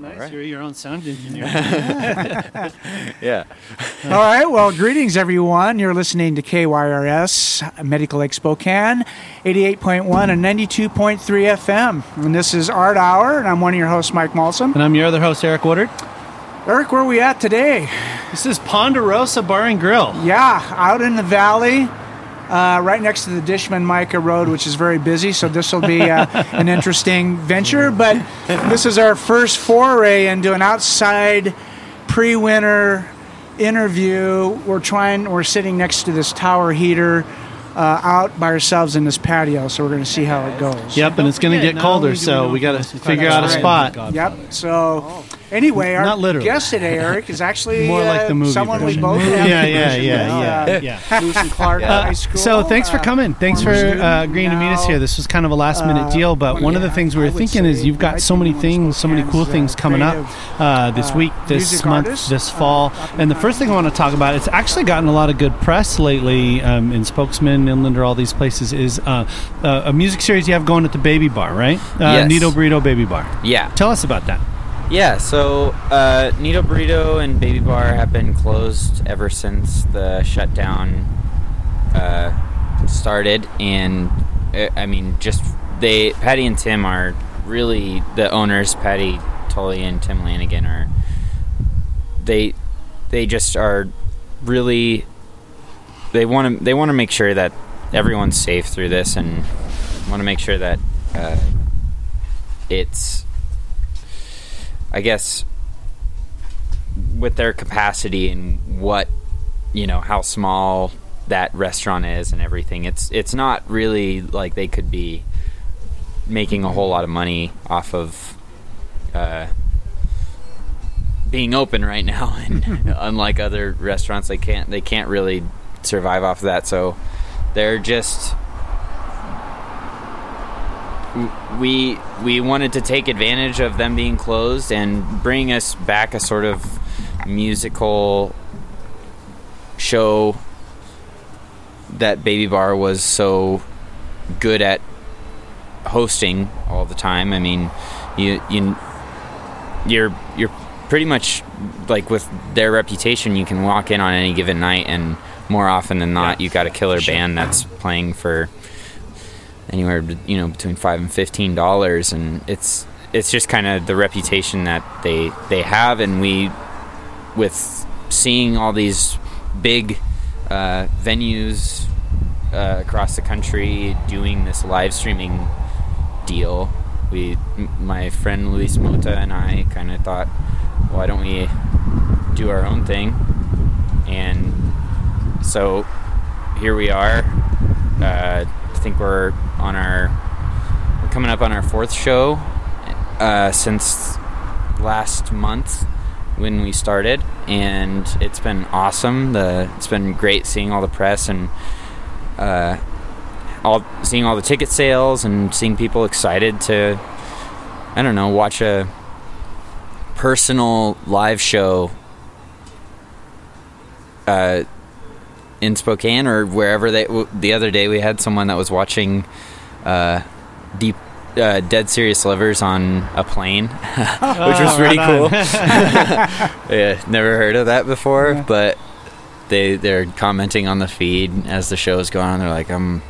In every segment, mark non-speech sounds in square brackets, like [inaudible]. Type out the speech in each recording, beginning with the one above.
That's kind of nice. Right. You're your own sound engineer. [laughs] [laughs] yeah. All right. Well, greetings, everyone. You're listening to KYRS Medical Lake Spokane, 88.1 and 92.3 FM. And this is Art Hour, and I'm one of your hosts, Mike Malsom. And I'm your other host, Eric Woodard. Eric, where are we at today? This is Ponderosa Bar and Grill. Yeah, out in the valley uh, right next to the Dishman Mica Road, which is very busy. So this will be uh, an interesting venture. But this is our first foray into an outside pre-winter interview. We're trying. We're sitting next to this tower heater. Uh, out by ourselves in this patio, so we're going to see how it goes. Yep, and it's going to get colder, so we got to figure out a spot. Yep. So Anyway, our Not literally. guest today, Eric, is actually [laughs] more like the uh, movie someone version. we both have. Yeah, yeah, yeah, yeah, [laughs] yeah. Lewis and Clark High School. So thanks for uh, coming. Thanks for uh, agreeing to meet us here. This was kind of a last minute uh, deal, but one of the things we were thinking is you've got so many things, so many cool things coming up uh, this week, this month, this fall. And the first thing I want to talk about, it's actually gotten a lot of good press lately um, in Spokesman, Inland, or all these places, is uh, a music series you have going at the Baby Bar, right? yes. Nito Burrito Baby Bar. Yeah. Tell us about that. Yeah, so uh, Nito Burrito and Baby Bar have been closed ever since the shutdown uh, started, and uh, I mean, just they Patty and Tim are really the owners. Patty Tully and Tim Lanigan are they they just are really they want to they want to make sure that everyone's safe through this and want to make sure that uh, it's I guess with their capacity and what you know how small that restaurant is and everything it's it's not really like they could be making a whole lot of money off of uh, being open right now. [laughs] And [laughs] unlike other restaurants they can't they can't really survive off of that. So they're just we we wanted to take advantage of them being closed and bring us back a sort of musical show that Baby Bar was so good at hosting all the time. I mean, you you you're you're pretty much like with their reputation, you can walk in on any given night and more often than not, yeah. you got a killer band that's playing for anywhere you know between five and fifteen dollars, and it's it's just kind of the reputation that they they have, and we with seeing all these big uh, venues uh, across the country doing this live streaming deal. We, my friend Luis Mota and I, kind of thought, why don't we do our own thing? And so here we are. Uh, I think we're on our we're coming up on our fourth show uh, since last month when we started, and it's been awesome. The it's been great seeing all the press and uh, all seeing all the ticket sales and seeing people excited to I don't know watch a personal live show uh, in Spokane or wherever they. The other day we had someone that was watching uh, deep. Uh, Dead Serious Livers on a plane, [laughs] which was oh, pretty cool. [laughs] [laughs] yeah, never heard of that before, yeah. but they they're commenting on the feed as the show is going on. They're like, "I'm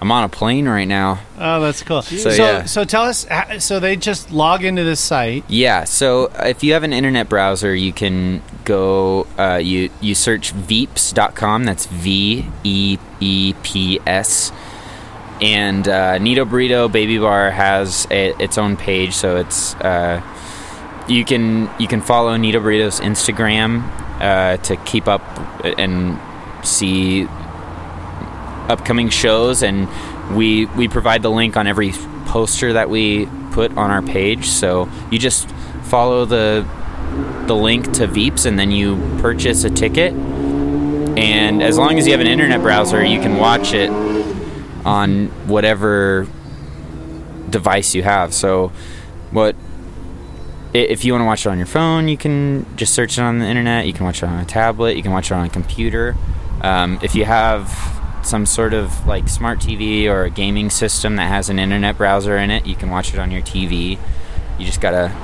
I'm on a plane right now. Oh, that's cool. So, so, yeah. so tell us. So they just log into this site. Yeah. So if you have an internet browser, you can go. Uh, you you search veeps.com. That's V E E P S. And uh, Nito Burrito Baby Bar has a, its own page, so it's uh, you can you can follow Nito Burrito's Instagram uh, to keep up and see upcoming shows, and we we provide the link on every poster that we put on our page. So you just follow the the link to Veeps, and then you purchase a ticket. And as long as you have an internet browser, you can watch it on whatever device you have. So, what if you want to watch it on your phone? You can just search it on the internet. You can watch it on a tablet. You can watch it on a computer. Um, if you have some sort of like smart TV or a gaming system that has an internet browser in it, you can watch it on your TV. You just gotta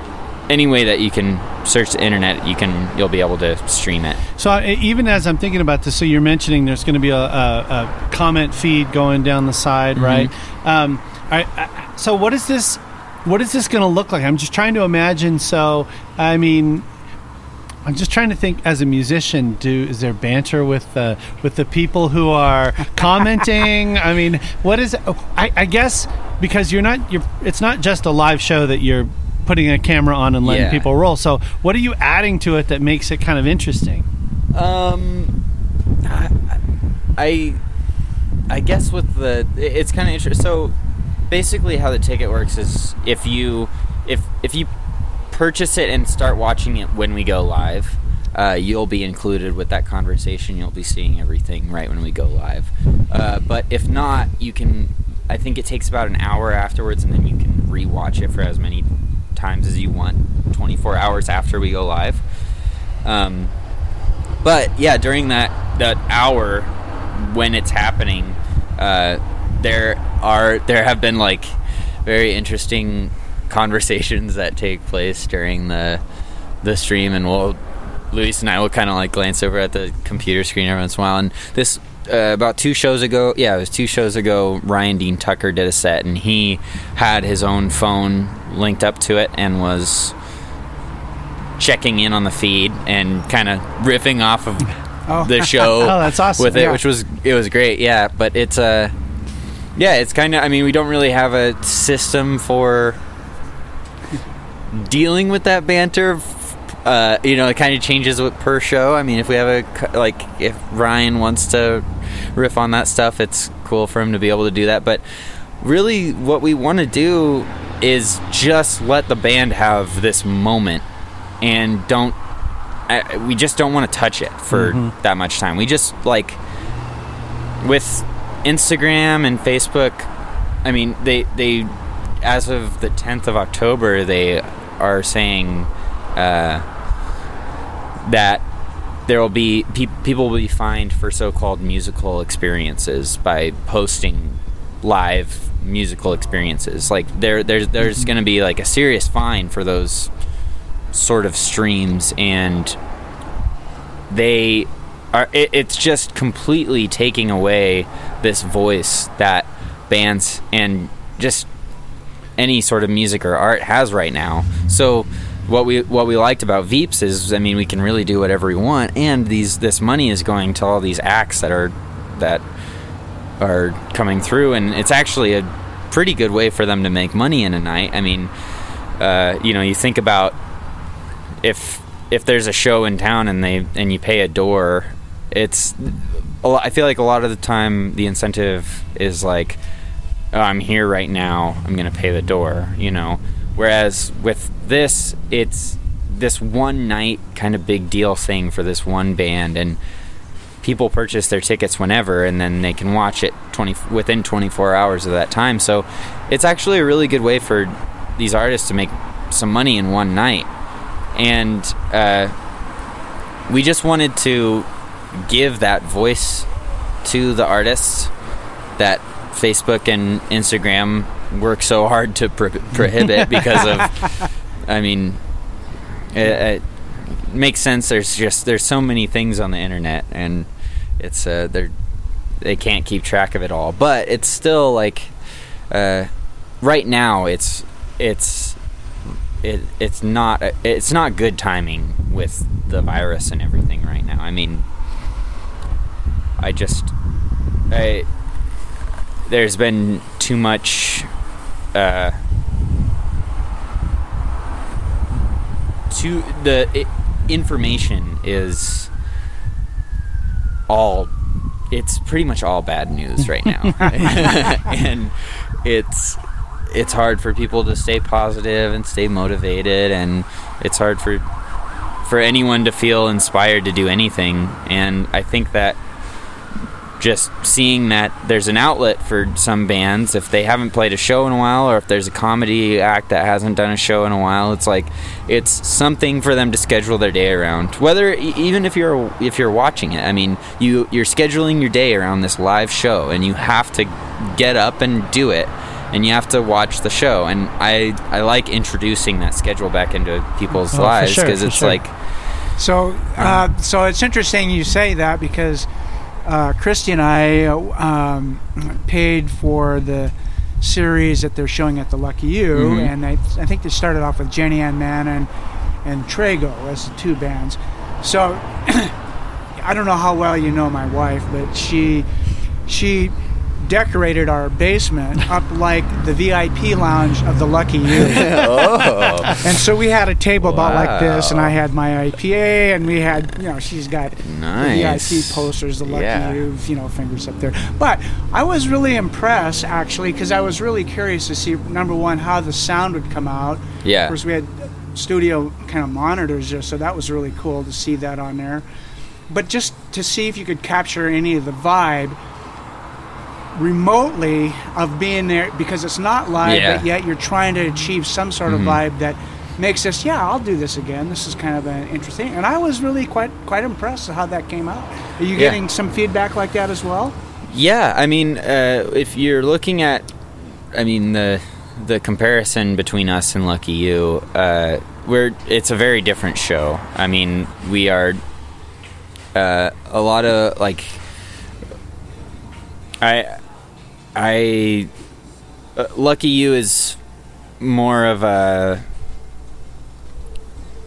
any way that you can search the internet, you can you'll be able to stream it. So even as I'm thinking about this, so you're mentioning there's going to be a, a, a, comment feed going down the side, mm-hmm. right? Um, I, I, so what is this? What is this going to look like? I'm just trying to imagine. So I mean, I'm just trying to think as a musician. Do is there banter with the with the people who are [laughs] commenting? I mean, what is? I, I guess because you're not you're. It's not just a live show that you're putting a camera on and letting yeah. people roll. So, what are you adding to it that makes it kind of interesting? Um, I, I, I guess with the it's kind of interesting. So, basically, how the ticket works is if you if if you purchase it and start watching it when we go live. Uh, you'll be included with that conversation. You'll be seeing everything right when we go live. Uh, but if not, you can. I think it takes about an hour afterwards, and then you can rewatch it for as many times as you want 24 hours after we go live. Um, but yeah, during that that hour when it's happening, uh, there are there have been like very interesting conversations that take place during the the stream, and we'll Luis and I will kind of like glance over at the computer screen every once in a while. And this uh, about two shows ago, yeah, it was two shows ago. Ryan Dean Tucker did a set, and he had his own phone linked up to it and was checking in on the feed and kind of riffing off of [laughs] oh. the show. [laughs] oh, that's awesome! With it, yeah. which was it was great. Yeah, but it's uh, yeah, it's kind of. I mean, we don't really have a system for dealing with that banter. Uh, you know, it kind of changes with per show. I mean, if we have a like, if Ryan wants to riff on that stuff, it's cool for him to be able to do that. But really, what we want to do is just let the band have this moment and don't I, we just don't want to touch it for mm-hmm. that much time. We just like with Instagram and Facebook. I mean, they they as of the 10th of October, they are saying uh, that there will be pe- people will be fined for so-called musical experiences by posting live musical experiences. Like there, there's there's mm-hmm. going to be like a serious fine for those sort of streams, and they are. It, it's just completely taking away this voice that bands and just any sort of music or art has right now. So what we what we liked about Veeps is I mean we can really do whatever we want and these this money is going to all these acts that are that are coming through, and it's actually a pretty good way for them to make money in a night. I mean, uh, you know, you think about if if there's a show in town and they and you pay a door, it's I feel like a lot of the time the incentive is like, oh, I'm here right now, I'm gonna pay the door, you know. Whereas with this, it's this one night kind of big deal thing for this one band and people purchase their tickets whenever and then they can watch it 20 within 24 hours of that time so it's actually a really good way for these artists to make some money in one night and uh, we just wanted to give that voice to the artists that facebook and instagram work so hard to pro- prohibit because of [laughs] i mean it, it makes sense there's just there's so many things on the internet and it's uh, they're they can't keep track of it all. But it's still like uh, right now it's it's it, it's not it's not good timing with the virus and everything right now. I mean, I just I there's been too much uh, to the it, information is all it's pretty much all bad news [laughs] right now. [laughs] And it's it's hard for people to stay positive and stay motivated and it's hard for for anyone to feel inspired to do anything. And i think that just seeing that there's an outlet for some bands if they haven't played a show in a while or if there's a comedy act that hasn't done a show in a while it's like it's something for them to schedule their day around whether even if you're if you're watching it i mean you you're scheduling your day around this live show and you have to get up and do it and you have to watch the show. And I I like introducing that schedule back into people's Oh, lives because for it's sure. like So, uh, so it's interesting you say that because uh, Christy and I uh, um, paid for the series that they're showing at the Lucky You, Mhm. and I, I think they started off with Jenny Ann Mann and, and Trago as the two bands. So, [clears throat] I don't know how well you know my wife, but she she decorated our basement up like the VIP lounge of the Lucky You. [laughs] oh And so we had a table about like this, and I had my IPA, and we had, you know, she's got nice the VIP posters, the Lucky Yeah. You, you know, fingers up there. But I was really impressed, actually, because I was really curious to see, number one, how the sound would come out. Yeah. Of course, we had studio kind of monitors there, so that was really cool to see that on there. But just to see if you could capture any of the vibe remotely of being there because it's not live, Yeah. but yet you're trying to achieve some sort of Mhm. vibe that makes us, yeah, I'll do this again. This is kind of an interesting, and I was really quite quite impressed with how that came out. Are you Yeah. getting some feedback like that as well? Yeah, I mean, uh, if you're looking at, I mean the the comparison between us and Lucky You, uh, we're it's a very different show. I mean, we are uh, a lot of like, I, I, uh, Lucky You is more of a.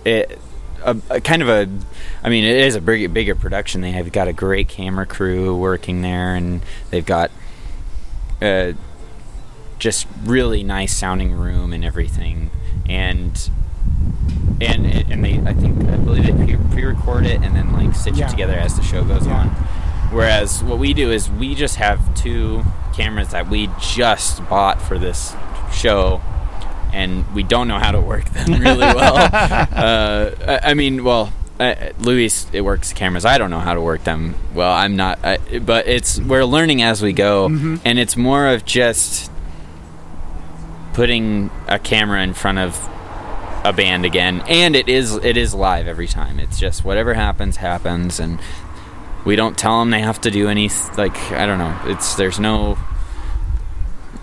It, a, a kind of a I mean, it is a big, bigger production. They have got a great camera crew working there, and they've got uh, just really nice sounding room and everything. And and and they, I think, I believe they pre- pre-record it and then like stitch Yeah. it together as the show goes Yeah. on. Whereas what we do is we just have two cameras that we just bought for this show and we don't know how to work them [laughs] really well. uh, I, I mean, well, uh, Luis, it works cameras. I don't know how to work them well. I'm not, I, but it's we're learning as we go, Mhm. and it's more of just putting a camera in front of a band again, and it is it is live every time. It's just whatever happens happens, and we don't tell them they have to do any like I don't know. It's there's no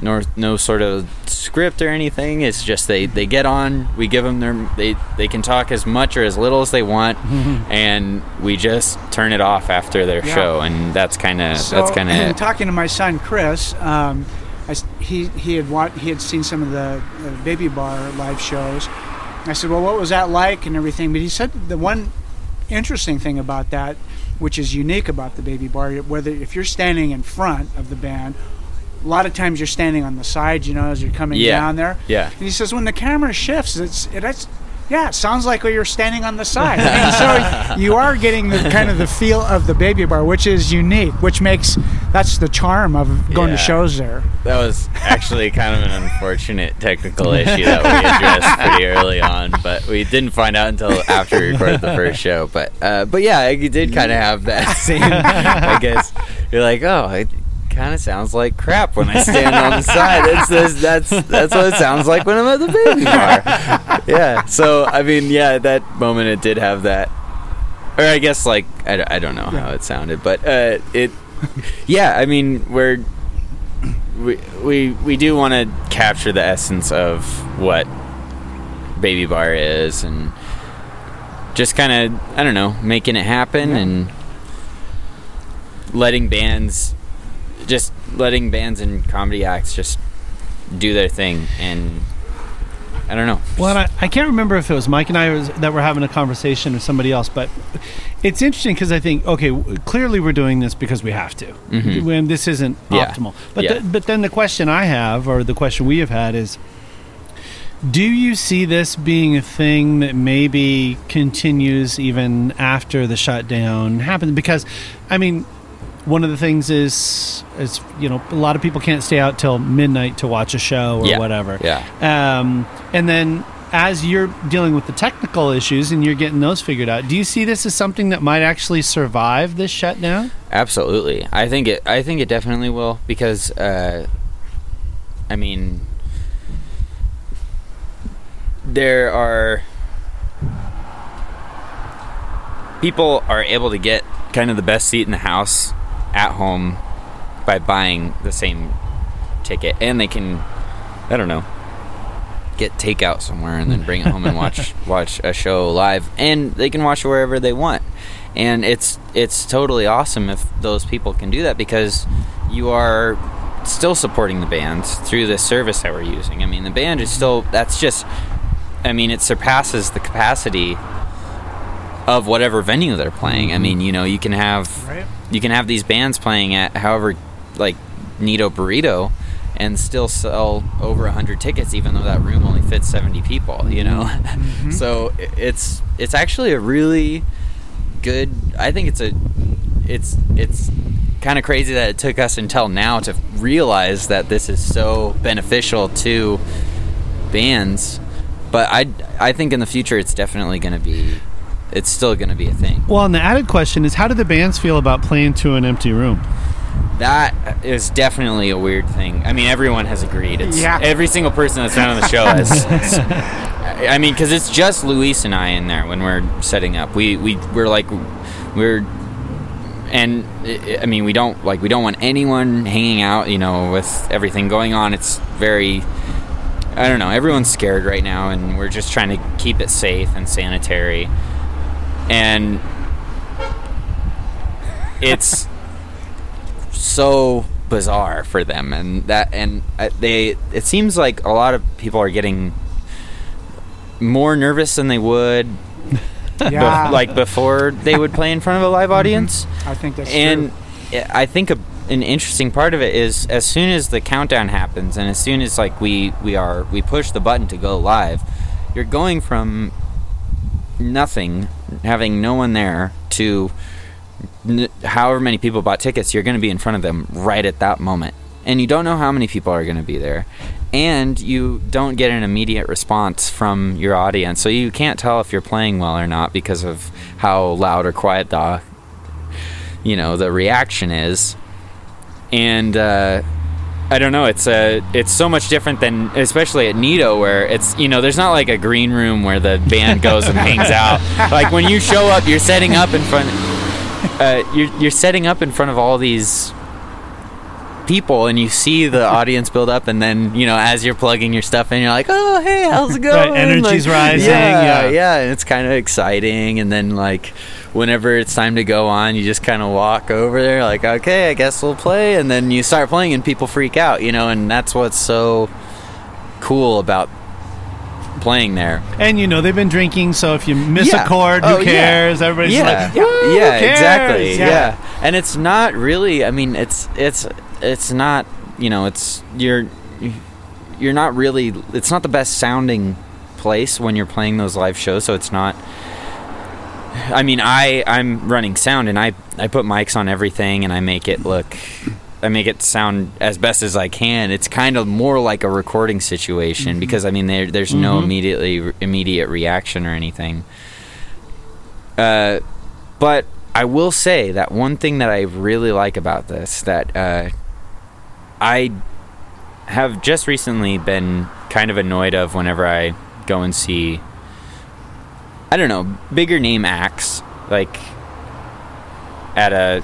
nor no sort of script or anything. It's just they, they get on. We give them their they they can talk as much or as little as they want, [laughs] and we just turn it off after their Yeah. show, and that's kind of So, that's kind of it. talking to my son Chris, um, I he he had wa- he had seen some of the uh, Baby Bar live shows. I said, "Well, what was that like?" and everything. But he said the one interesting thing about that, which is unique about the Baby Bar, whether if you're standing in front of the band. A lot of times you're standing on the side, you know, as you're coming Yeah. down there. Yeah. And he says when the camera shifts, it's it, it's yeah, it sounds like you're standing on the side. [laughs] and so you are getting the kind of the feel of the baby bar, which is unique, which makes that's the charm of going Yeah. to shows there. That was actually kind of an [laughs] unfortunate technical issue that we addressed pretty [laughs] early on, but we didn't find out until after we recorded the first show. But uh, but yeah, you did kind of have that [laughs] same. I guess you're like, oh, it kind of sounds like crap when I stand on the side. It's this, that's that's what it sounds like when I'm at the baby bar. Yeah. So I mean, yeah, that moment it did have that. Or I guess like I, I don't know how it sounded, but uh, it. [laughs] Yeah, I mean we're we we we do want to capture the essence of what baby bar is and just kind of i don't know making it happen Yeah. and letting bands just letting bands and comedy acts just do their thing and i don't know Well, and I, I can't remember if it was Mike and I was, that were having a conversation or somebody else, but it's interesting because I think, okay, clearly we're doing this because we have to. Mhm. When this isn't Yeah. optimal. But Yeah. the, but then the question I have, or the question we have had, is, do you see this being a thing that maybe continues even after the shutdown happens? Because, I mean, one of the things is, is you know, a lot of people can't stay out till midnight to watch a show or Yeah. whatever. yeah Um, and then as you're dealing with the technical issues and you're getting those figured out, do you see this as something that might actually survive this shutdown? Absolutely. I think it I think it definitely will because uh I mean there are people are able to get kind of the best seat in the house at home by buying the same ticket and they can I don't know, get takeout somewhere and then bring it home and watch [laughs] watch a show live, and they can watch wherever they want. And it's it's totally awesome if those people can do that because you are still supporting the bands through the service that we're using. I mean, the band is still that's just I mean, it surpasses the capacity of whatever venue they're playing. I mean, you know, you can have Right. You can have these bands playing at however like Nito Burrito and still sell over 100 tickets even though that room only fits 70 people, you know. Mm-hmm. [laughs] so it's it's actually a really good I think it's a it's it's kind of crazy that it took us until now to realize that this is so beneficial to bands but I I think in the future it's definitely going to be it's still going to be a thing. Well, and the added question is, how do the bands feel about playing to an empty room? That is definitely a weird thing. I mean, everyone has agreed. It's Yeah. every single person that's been on the show has. [laughs] I mean, because it's just Luis and I in there when we're setting up. We we we're like we're and I I mean we don't like we don't want anyone hanging out. You know, with everything going on, it's very. I don't know. Everyone's scared right now, and we're just trying to keep it safe and sanitary. And it's so bizarre for them and that and they it seems like a lot of people are getting more nervous than they would Yeah. bef- like before they would play in front of a live mm-hmm. audience I think that's and true. i I think a, an interesting part of it is as soon as the countdown happens and as soon as like we we are we push the button to go live you're going from nothing having no one there to n- however many people bought tickets you're going to be in front of them right at that moment. And you don't know how many people are going to be there. And you don't get an immediate response from your audience. So you can't tell if you're playing well or not because of how loud or quiet the you know the reaction is. And uh I don't know. It's uh, it's so much different than, especially at Nito, where it's you know, there's not like a green room where the band goes and hangs [laughs] out. Like when you show up, you're setting up in front, uh, you're you're setting up in front of all these people, and you see the [laughs] audience build up, and then you know, as you're plugging your stuff in, you're like, oh hey, how's it [laughs] going? right, energy's Like, rising, Yeah, yeah. yeah, and it's kind of exciting, and then like whenever it's time to go on, you just kind of walk over there, like, okay, I guess we'll play, and then you start playing, and people freak out, you know, and that's what's so cool about playing there. And you know they've been drinking, so if you miss Yeah. a chord, Oh, who yeah. cares? Everybody's yeah, like, "Woo, yeah, cares?" exactly, Yeah. yeah. and it's not really. I mean, it's it's it's not. You know, it's you're you're not really. It's not the best sounding place when you're playing those live shows, so it's not. I mean, I I'm running sound and I I put mics on everything and I make it look. I make it sound as best as I can. It's kind of more like a recording situation because I mean there there's no Mhm. immediately immediate reaction or anything. Uh, but I will say that one thing that I really like about this that uh, I have just recently been kind of annoyed of whenever I go and see I don't know bigger name acts like at a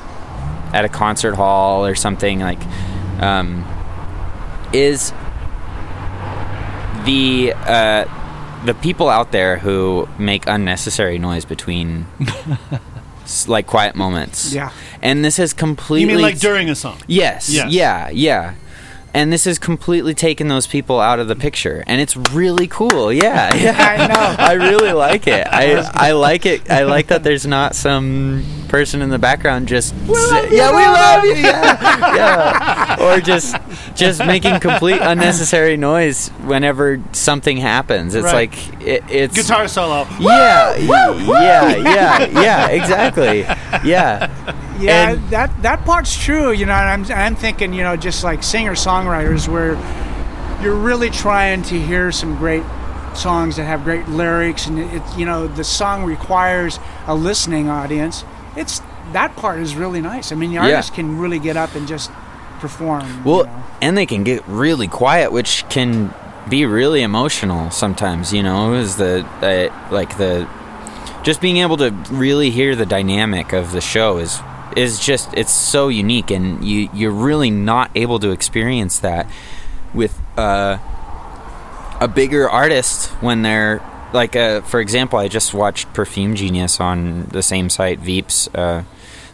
at a concert hall or something like um, is the uh, the people out there who make unnecessary noise between [laughs] like quiet moments. Yeah. And this has completely You mean like during a song? Yes. Yes. Yeah. Yeah. And this has completely taken those people out of the picture, and it's really cool. Yeah, yeah. [laughs] I [laughs] know. I really like it. I I like it. I like that there's not some person in the background just say, yeah, we love you, yeah, yeah, or just just making complete unnecessary noise whenever something happens. It's Right. like it, it's Guitar solo. Yeah, y- yeah, yeah, yeah, exactly. Yeah, Yeah, And- that that part's true. You know, and I'm I'm thinking, you know, just like singer songwriters, where you're really trying to hear some great songs that have great lyrics, and it, you know, the song requires a listening audience. It's that part is really nice. I mean, the Yeah. can really get up and just perform. Well, you know. and they can get really quiet, which can be really emotional sometimes. You know, is the uh, like the just being able to really hear the dynamic of the show is is just it's so unique, and you you're really not able to experience that with uh a bigger artist when they're like uh, for example i just watched perfume genius on the same site veeps uh,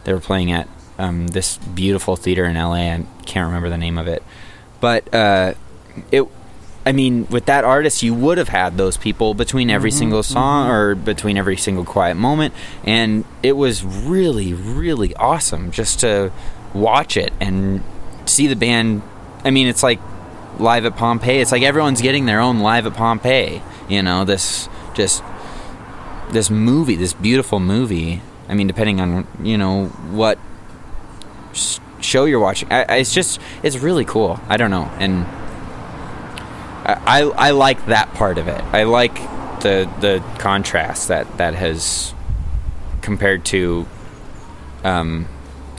they were playing at um, this beautiful theater in la i can't remember the name of it. But uh, it i mean with that artist you would have had those people between every Mm-hmm, single song or between every single quiet moment and it was really really awesome just to watch it and see the band i mean it's like live at Pompeii. It's like everyone's getting their own live at Pompeii. You know, this just this movie, this beautiful movie. I mean, depending on you know what show you're watching, I, I, it's just it's really cool. I don't know, and I, I I like that part of it. I like the the contrast that that has compared to um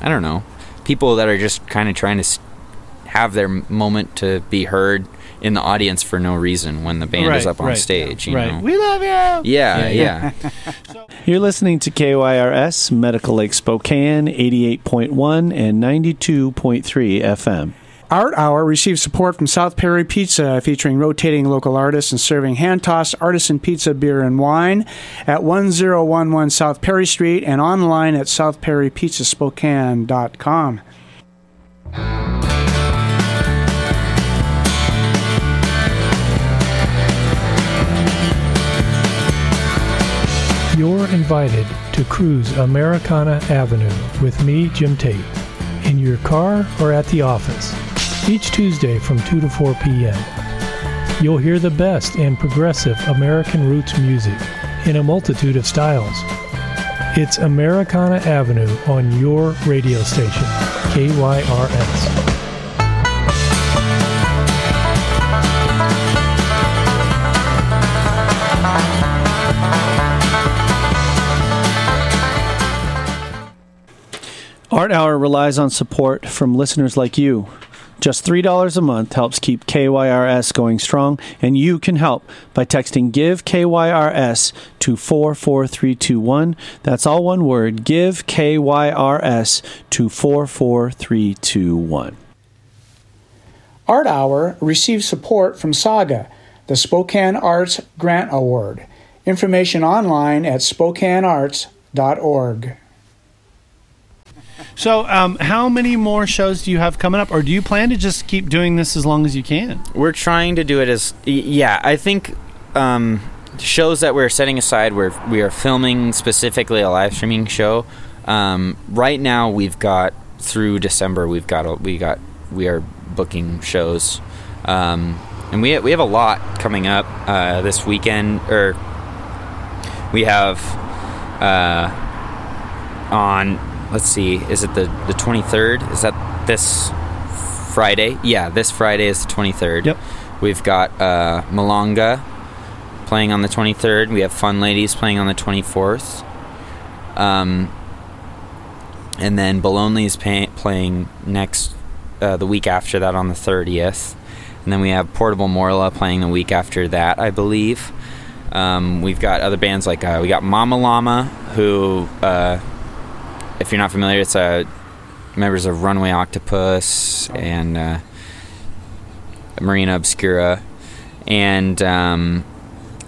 I don't know people that are just kind of trying to have their moment to be heard in the audience for no reason when the band is up on right, stage. You right. know? We love you. yeah, yeah. [laughs] You're listening to KYRS Medical Lake Spokane 88.1 and 92.3 FM. Art Hour receives support from South Perry Pizza, featuring rotating local artists and serving hand tossed artisan pizza, beer, and wine at 1011 South Perry Street and online at southperrypizzaspokane.com. You're invited to cruise Americana Avenue with me, Jim Tate, in your car or at the office, each Tuesday from 2 to 4 p.m. You'll hear the best in progressive American roots music in a multitude of styles. It's Americana Avenue on your radio station, KYRS. Art Hour relies on support from listeners like you. Just $3 a month helps keep KYRS going strong, and you can help by texting GIVE KYRS to 44321. That's all one word GIVE KYRS to 44321. Art Hour receives support from Saga, the Spokane Arts Grant Award. Information online at spokanearts.org. So, um, how many more shows do you have coming up, or do you plan to just keep doing this as long as you can? We're trying to do it as yeah. I think um, shows that we're setting aside, where we are filming specifically a live streaming show. Um, right now, we've got through December. We've got we got we are booking shows, um, and we we have a lot coming up uh, this weekend. Or we have uh, on let's see, is it the the twenty third? Is that this Friday? Yeah, this Friday is the twenty third. Yep. We've got uh, Malanga playing on the 23rd. We have Fun Ladies playing on the 24th. Um, and then Bologna is pay- playing next, uh, the week after that on the 30th. And then we have Portable Morla playing the week after that, I believe. Um, we've got other bands like uh, we got Mama Llama, who, uh, if you're not familiar, it's uh, members of Runway Octopus and uh, Marina Obscura, and um,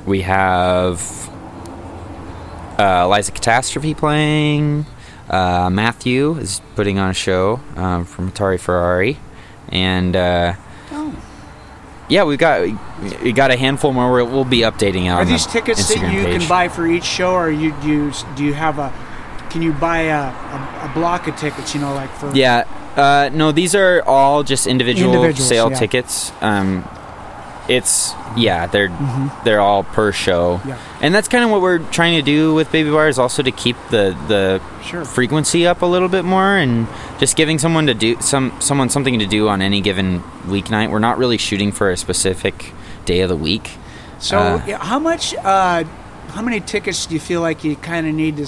we have uh, Eliza Catastrophe playing. Uh, Matthew is putting on a show um, from Atari Ferrari, and uh, yeah, we've got we got a handful more. We'll, we'll be updating out. Are on the these tickets that you page. can buy for each show, or you do you, do you have a? Can you buy a, a, a block of tickets? You know, like for Yeah. Uh, no, these are all just individual Individuals, sale yeah. tickets. Um, it's yeah, they're they're all per show, Mm-hmm. Yeah. and that's kind of what we're trying to do with Baby Bar is also to keep the the Sure. frequency up a little bit more, and just giving someone to do some someone something to do on any given weeknight. We're not really shooting for a specific day of the week. So, Uh, how much? Uh, how many tickets do you feel like you kind of need to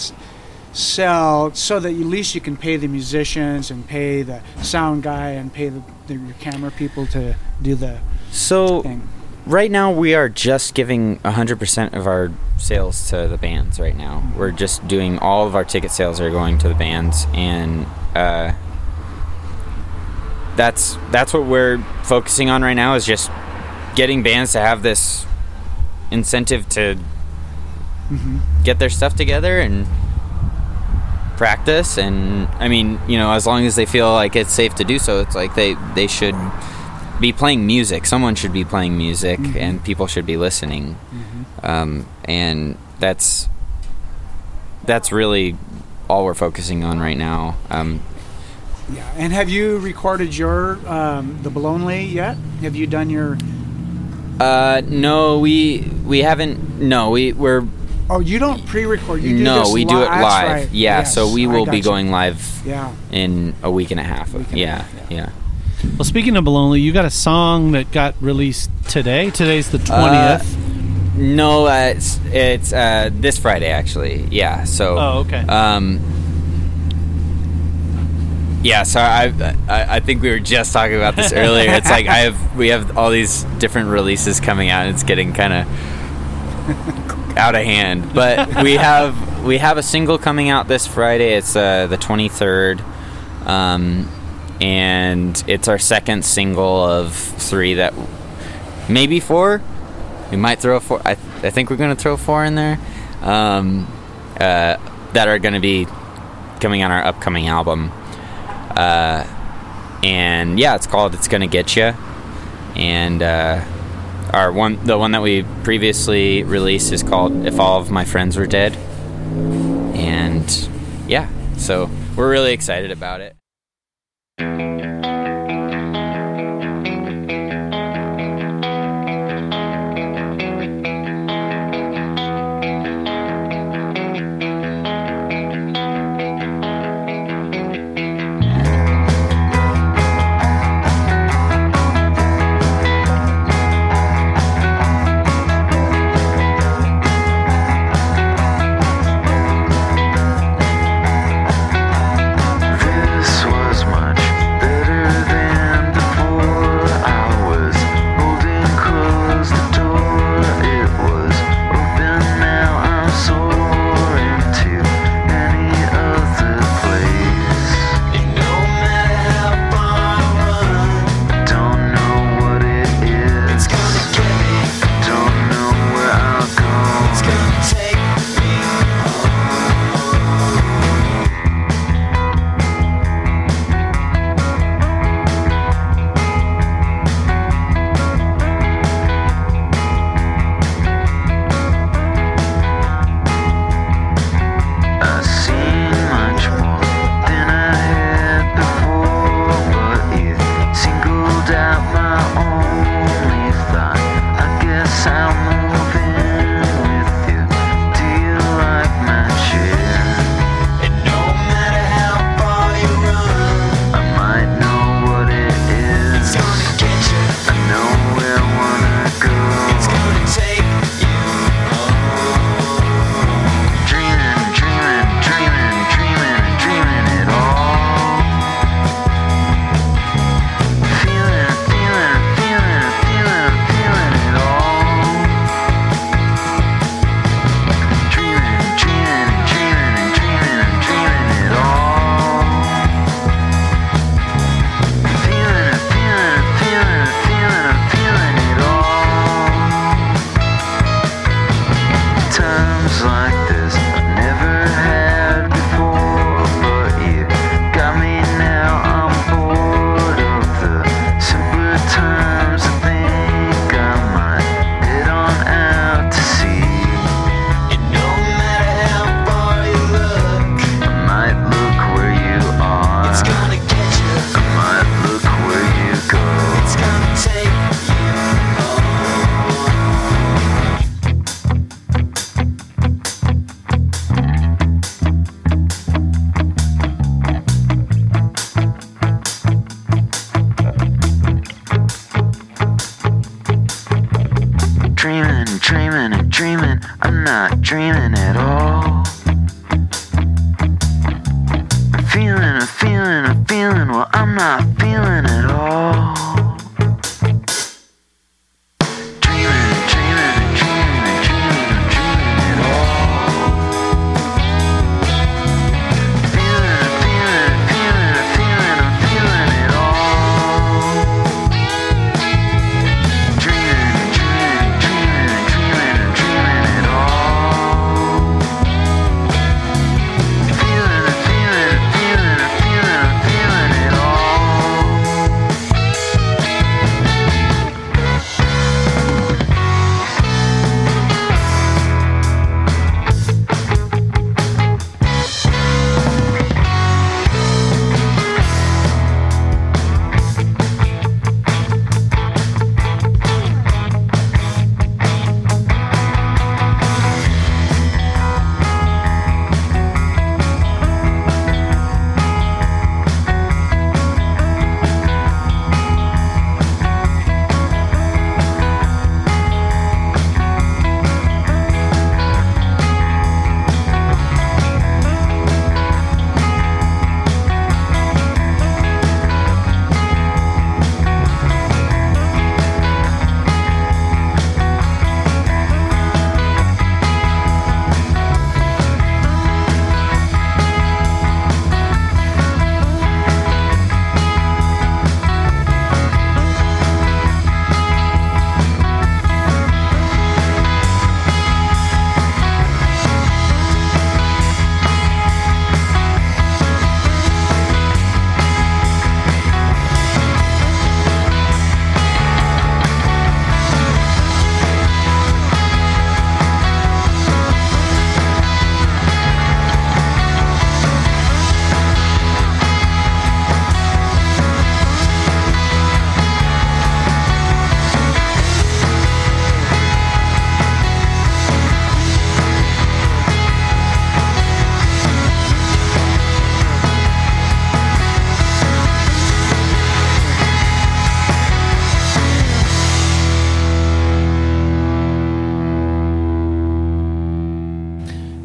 sell so that at least you can pay the musicians and pay the sound guy and pay the, the your camera people to do the So thing? right now we are just giving 100% of our sales to the bands right now we're just doing all of our ticket sales are going to the bands and uh, that's that's what we're focusing on right now is just getting bands to have this incentive to Mm-hmm. get their stuff together and practice and I mean, you know, as long as they feel like it's safe to do so, it's like they they should be playing music. Someone should be playing music Mm-hmm. and people should be listening. Um, and that's that's really all we're focusing on right now. Um, Yeah. And have you recorded your um, the Bologna yet? Have you done your? uh, no, we we haven't. No, we we're Oh, you don't pre-record. You do no, this we li- do it live. right. Yeah, Yes, so we will be gotcha. going live Yeah. in a week and a half. Week and a yeah, half, yeah. Well, speaking of Bologna, you got a song that got released today. Today's the Uh, 20th. No, uh, it's it's uh, this Friday actually. Yeah. So. oh, okay. Um. Yeah, so I, I I think we were just talking about this earlier. It's like I have we have all these different releases coming out, and it's getting kind of [laughs] out of hand. But we have we have a single coming out this Friday. It's uh, the twenty third, um, and it's our second single of three that maybe four. We might throw four. I I think we're gonna throw four in there. Um, uh, that are gonna be coming on our upcoming album. Uh, and yeah, it's called "It's Gonna Get You," and uh, our one, the one that we previously released, is called "If All of My Friends Were Dead," and yeah, so we're really excited about it.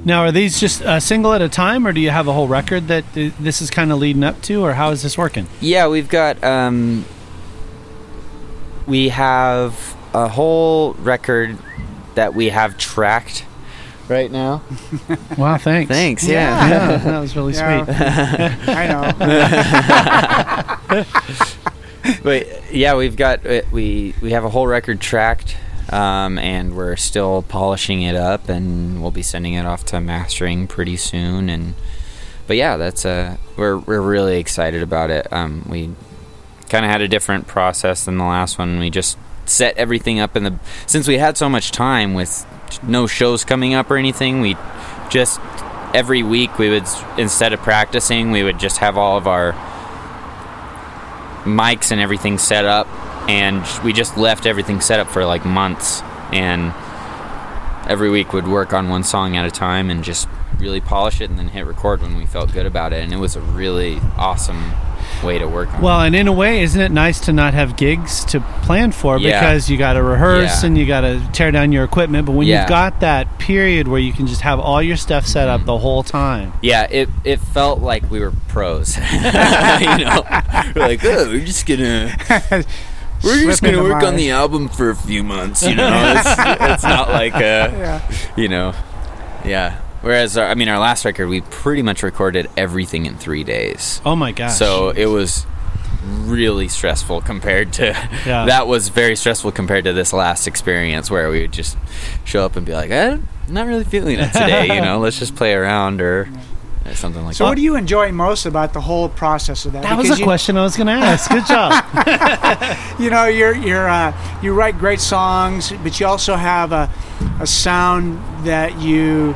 Now, are these just a single at a time, or do you have a whole record that th- this is kind of leading up to, or how is this working? Yeah, we've got um, we have a whole record that we have tracked right now. [laughs] Wow, thanks. Thanks. Yeah. Yeah. Yeah, that was really Yeah. sweet. [laughs] I know. [laughs] but yeah, we've got uh, we we have a whole record tracked, um, and we're still polishing it up, and we'll be sending it off to mastering pretty soon. And but yeah, that's uh we're we're really excited about it. Um, we kind of had a different process than the last one. We just set everything up in the since we had so much time with no shows coming up or anything. We just every week we would instead of practicing, we would just have all of our mics and everything set up and we just left everything set up for like months and every week would work on one song at a time and just really polish it and then hit record when we felt good about it and it was a really awesome way to work on Well, and in a way, isn't it nice to not have gigs to plan for Yeah. because you got to rehearse Yeah. and you got to tear down your equipment. But when Yeah. you've got that period where you can just have all your stuff set up mm-hmm. the whole time, yeah it, it felt like we were pros [laughs] you know we're like oh we're just gonna [laughs] we're just gonna into work on the album for a few months you know it's, [laughs] it's not like uh Yeah. you know yeah whereas our, i mean our last record we pretty much recorded everything in three days oh my gosh! so it was really stressful compared to [laughs] Yeah. that was very stressful compared to this last experience where we would just show up and be like eh, i'm not really feeling it today you [laughs] know let's just play around or or something like So, that what do you enjoy most about the whole process of that? that was a you, question I was going to ask. Good [laughs] job. [laughs] You know, you're you're uh, you write great songs, but you also have a a sound that you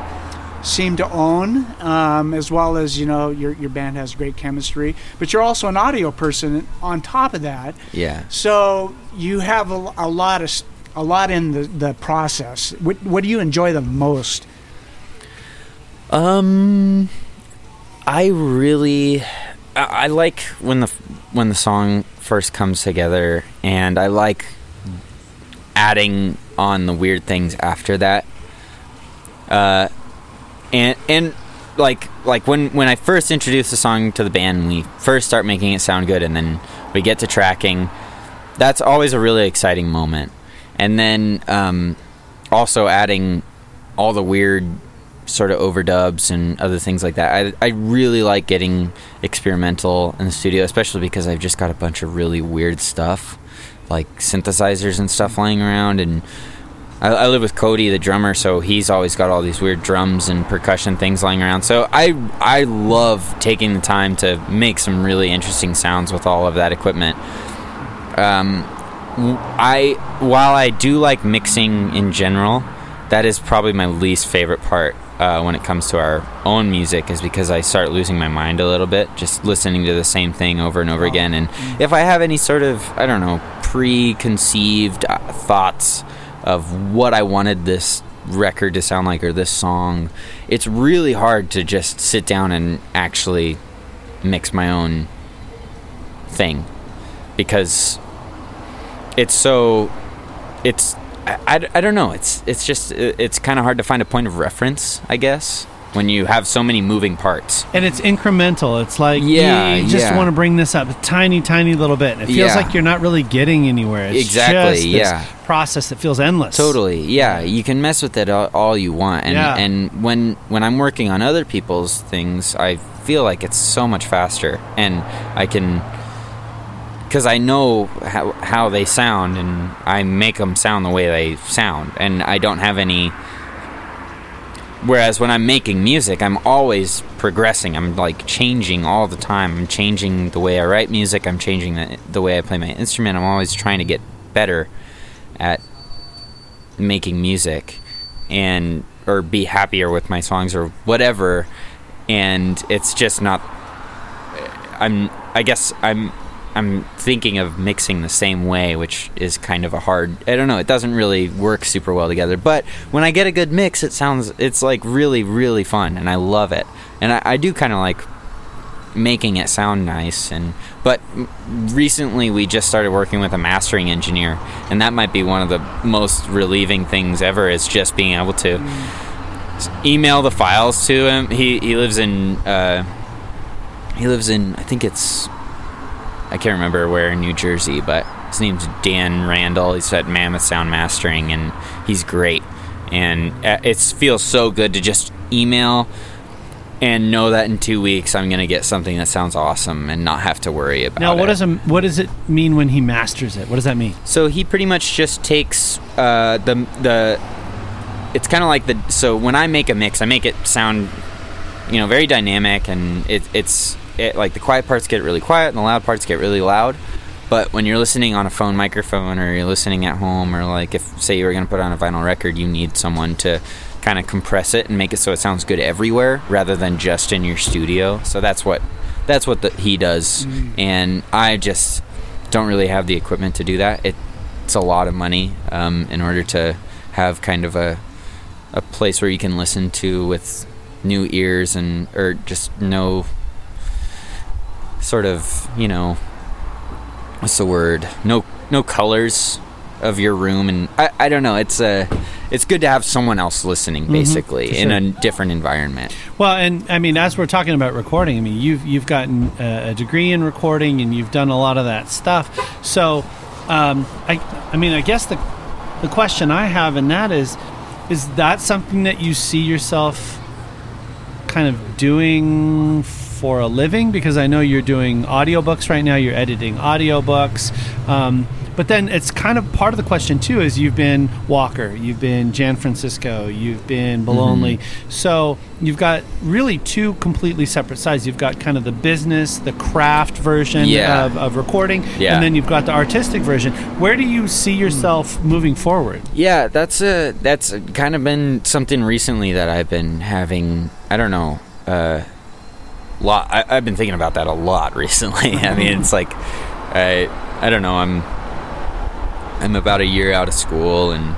seem to own, um, as well as you know your your band has great chemistry. But you're also an audio person on top of that. yeah So you have a, a lot of s- a lot in the, the process. What, what do you enjoy the most? Um, I really, I, like when the when the song first comes together, and I like adding on the weird things after that. Uh, and and like like when when I first introduce the song to the band, we first start making it sound good, and then we get to tracking. That's always a really exciting moment, and then um, also adding all the weird sort of overdubs and other things like that. I I really like getting experimental in the studio, especially because I've just got a bunch of really weird stuff, like synthesizers and stuff lying around. And I, I live with Cody, the drummer, so he's always got all these weird drums and percussion things lying around. So I I love taking the time to make some really interesting sounds with all of that equipment. Um, I while I do like mixing in general, that is probably my least favorite part uh, when it comes to our own music, is because I start losing my mind a little bit, just listening to the same thing over and over again. And if I have any sort of I don't know preconceived uh, thoughts of what I wanted this record to sound like or this song, it's really hard to just sit down and actually mix my own thing because it's so it's I, I, I don't know it's it's just it's kind of hard to find a point of reference i guess when you have so many moving parts and it's incremental. It's like Yeah, you, just yeah. want to bring this up a tiny, tiny little bit. It feels Yeah. like you're not really getting anywhere. It's Exactly, just this yeah. process that feels endless. totally yeah you can mess with it all, all you want and Yeah. and when when i'm working on other people's things i feel like it's so much faster and i can because I know how, how they sound and I make them sound the way they sound, and I don't have any. Whereas when I'm making music, I'm always progressing. I'm like changing all the time. I'm changing the way I write music. I'm changing the, the way I play my instrument. I'm always trying to get better at making music and or be happier with my songs or whatever. And it's just not I'm I guess I'm I'm thinking of mixing the same way, which is kind of a hard. I don't know. It doesn't really work super well together. But when I get a good mix, it sounds. It's like really, really fun, and I love it. And I, I do kind of like making it sound nice. And but recently we just started working with a mastering engineer, and that might be one of the most relieving things ever. Is just being able to email the files to him. He he lives in uh, he lives in I think it's I can't remember where in New Jersey, but his name's Dan Randall. He's at Mammoth Sound Mastering, and he's great. And uh, it feels so good to just email and know that in two weeks I'm gonna get something that sounds awesome and not have to worry about it. Now, it. what does a, what does it mean when he masters it? What does that mean? So he pretty much just takes uh, the the. It's kind of like the so when I make a mix, I make it sound, you know, very dynamic, and it, it's it, like the quiet parts get really quiet and the loud parts get really loud. But when you're listening on a phone microphone or you're listening at home or like if say you were going to put on a vinyl record, you need someone to kind of compress it and make it so it sounds good everywhere rather than just in your studio. So that's what that's what the, he does, and I just don't really have the equipment to do that. It, it's a lot of money um, in order to have kind of a a place where you can listen to with new ears and or just no sort of you know what's the word no no colors of your room and I, I don't know it's a it's good to have someone else listening basically for in sure. a different environment Well, and I mean, as we're talking about recording, I mean, you've you've gotten a, a degree in recording, and you've done a lot of that stuff. So, um, I I mean, I guess the the question I have in that is, is that something that you see yourself kind of doing for a living? Because I know you're doing audiobooks right now. You're editing audiobooks. Um, but then it's kind of part of the question too is you've been Walker, you've been Jan Francisco, you've been Bologna. So you've got really two completely separate sides. You've got kind of the business, the craft version Yeah. of, of recording, Yeah. and then you've got the artistic version. Where do you see yourself moving forward? Yeah, that's a that's kind of been something recently that I've been having. I don't know. Uh, lot. I, I've been thinking about that a lot [laughs] recently. I mean, it's like I I don't know. I'm I'm about a year out of school, and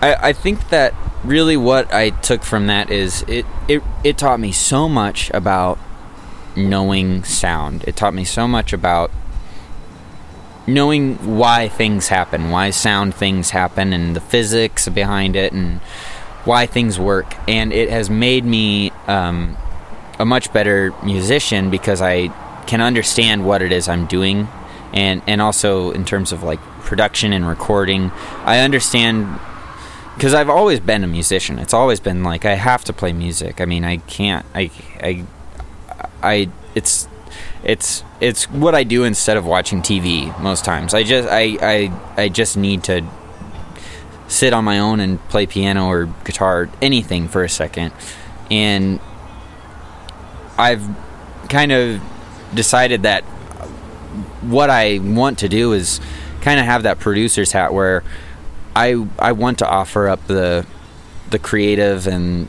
I I think that really what I took from that is it it it taught me so much about knowing sound. It taught me so much about knowing why things happen, why sound things happen, and the physics behind it, and why things work. And it has made me um, a much better musician because I can understand what it is I'm doing, and and also in terms of like production and recording, I understand. Because I've always been a musician. It's always been like I have to play music. I mean, I can't. I, I, I. It's it's it's what I do instead of watching TV most times. I just I I, I just need to sit on my own and play piano or guitar, anything for a second. And I've kind of decided that what I want to do is kind of have that producer's hat where I I want to offer up the the creative and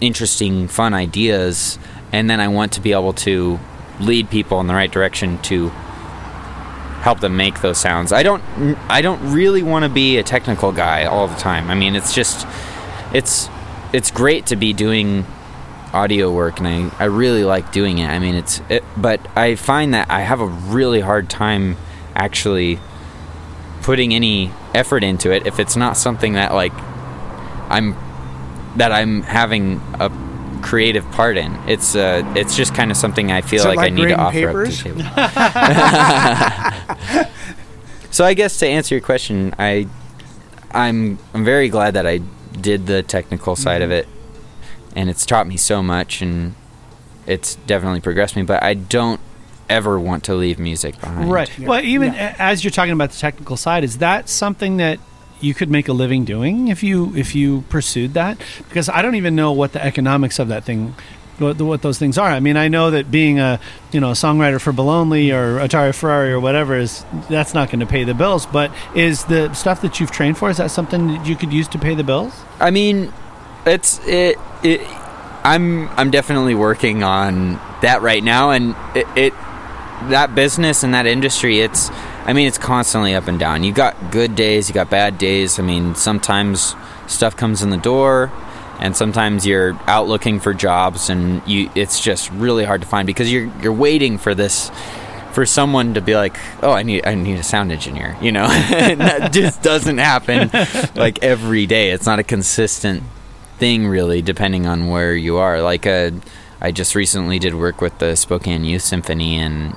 interesting fun ideas and then I want to be able to lead people in the right direction to help them make those sounds. I don't I don't really want to be a technical guy all the time. I mean, it's just it's it's great to be doing audio work and I, I really like doing it. I mean, it's it, but I find that I have a really hard time actually putting any effort into it if it's not something that like I'm that I'm having a creative part in. It's uh it's just kind of something I feel it like, I need to offer papers? up to the table. [laughs] so I guess to answer your question, I I'm I'm very glad that I did the technical side of it and it's taught me so much and it's definitely progressed me, but I don't ever want to leave music behind. Right. Yeah. Well, even Yeah. as you're talking about the technical side, is that something that you could make a living doing if you if you pursued that? Because I don't even know what the economics of that thing. What, what those things are. I mean, I know that being a you know a songwriter for Bologna or Atari Ferrari or whatever is that's not going to pay the bills. But is the stuff that you've trained for is that something that you could use to pay the bills? I mean, it's it. it I'm I'm definitely working on that right now, and it, it that business and that industry. It's I mean, it's constantly up and down. You got good days, you got bad days. I mean, sometimes stuff comes in the door, and sometimes you're out looking for jobs, and you it's just really hard to find because you're you're waiting for this for someone to be like, "Oh, I need I need a sound engineer," you know, [laughs] that just doesn't happen like every day. It's not a consistent thing, really, depending on where you are. Like, uh, I just recently did work with the Spokane Youth Symphony and